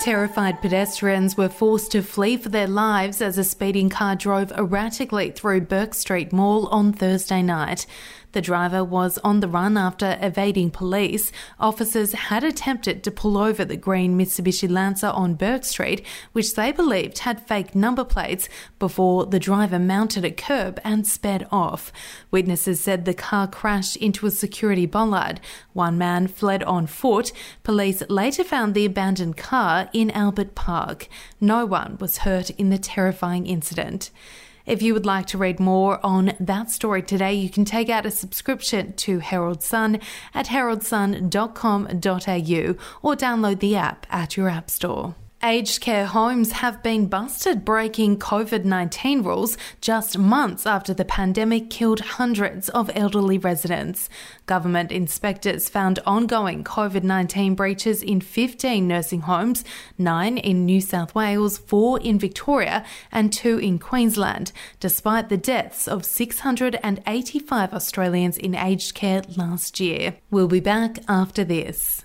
Terrified pedestrians were forced to flee for their lives as a speeding car drove erratically through Bourke Street Mall on Thursday night. The driver was on the run after evading police. Officers had attempted to pull over the green Mitsubishi Lancer on Bourke Street, which they believed had fake number plates, before the driver mounted a curb and sped off. Witnesses said the car crashed into a security bollard. One man fled on foot. Police later found the abandoned car in Albert Park. No one was hurt in the terrifying incident. If you would like to read more on that story today, you can take out a subscription to Herald Sun at heraldsun.com.au or download the app at your app store. Aged care homes have been busted breaking COVID 19 rules just months after the pandemic killed hundreds of elderly residents. Government inspectors found ongoing COVID 19 breaches in 15 nursing homes, nine in New South Wales, four in Victoria, and two in Queensland, despite the deaths of 685 Australians in aged care last year. We'll be back after this.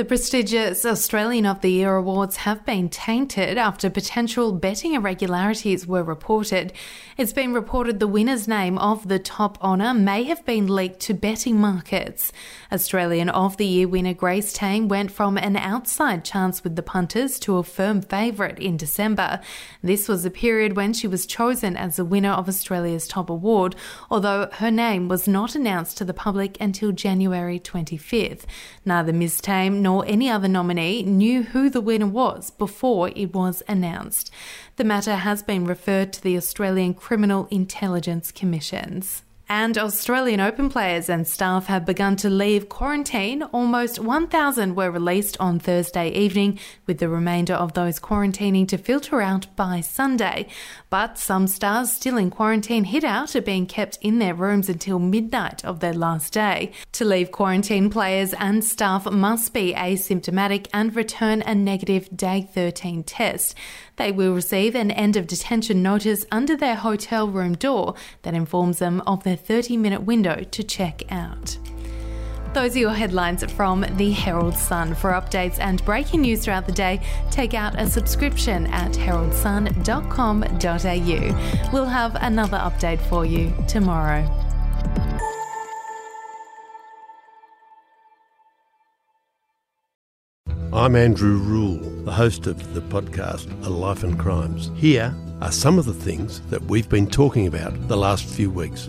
The prestigious Australian of the Year awards have been tainted after potential betting irregularities were reported. It's been reported the winner's name of the top honour may have been leaked to betting markets. Australian of the Year winner Grace Tame went from an outside chance with the punters to a firm favourite in December. This was a period when she was chosen as the winner of Australia's top award, although her name was not announced to the public until January 25th. Neither Ms. Tame nor any other nominee knew who the winner was before it was announced. The matter has been referred to the Australian Criminal Intelligence Commissions. And Australian Open players and staff have begun to leave quarantine. Almost 1,000 were released on Thursday evening, with the remainder of those quarantining to filter out by Sunday. But some stars still in quarantine hid out are being kept in their rooms until midnight of their last day. To leave quarantine, players and staff must be asymptomatic and return a negative day 13 test. They will receive an end of detention notice under their hotel room door that informs them of their 30 minute window to check out. Those are your headlines from the Herald Sun. For updates and breaking news throughout the day, take out a subscription at heraldsun.com.au. We'll have another update for you tomorrow. I'm Andrew Rule, the host of the podcast A Life and Crimes. Here are some of the things that we've been talking about the last few weeks.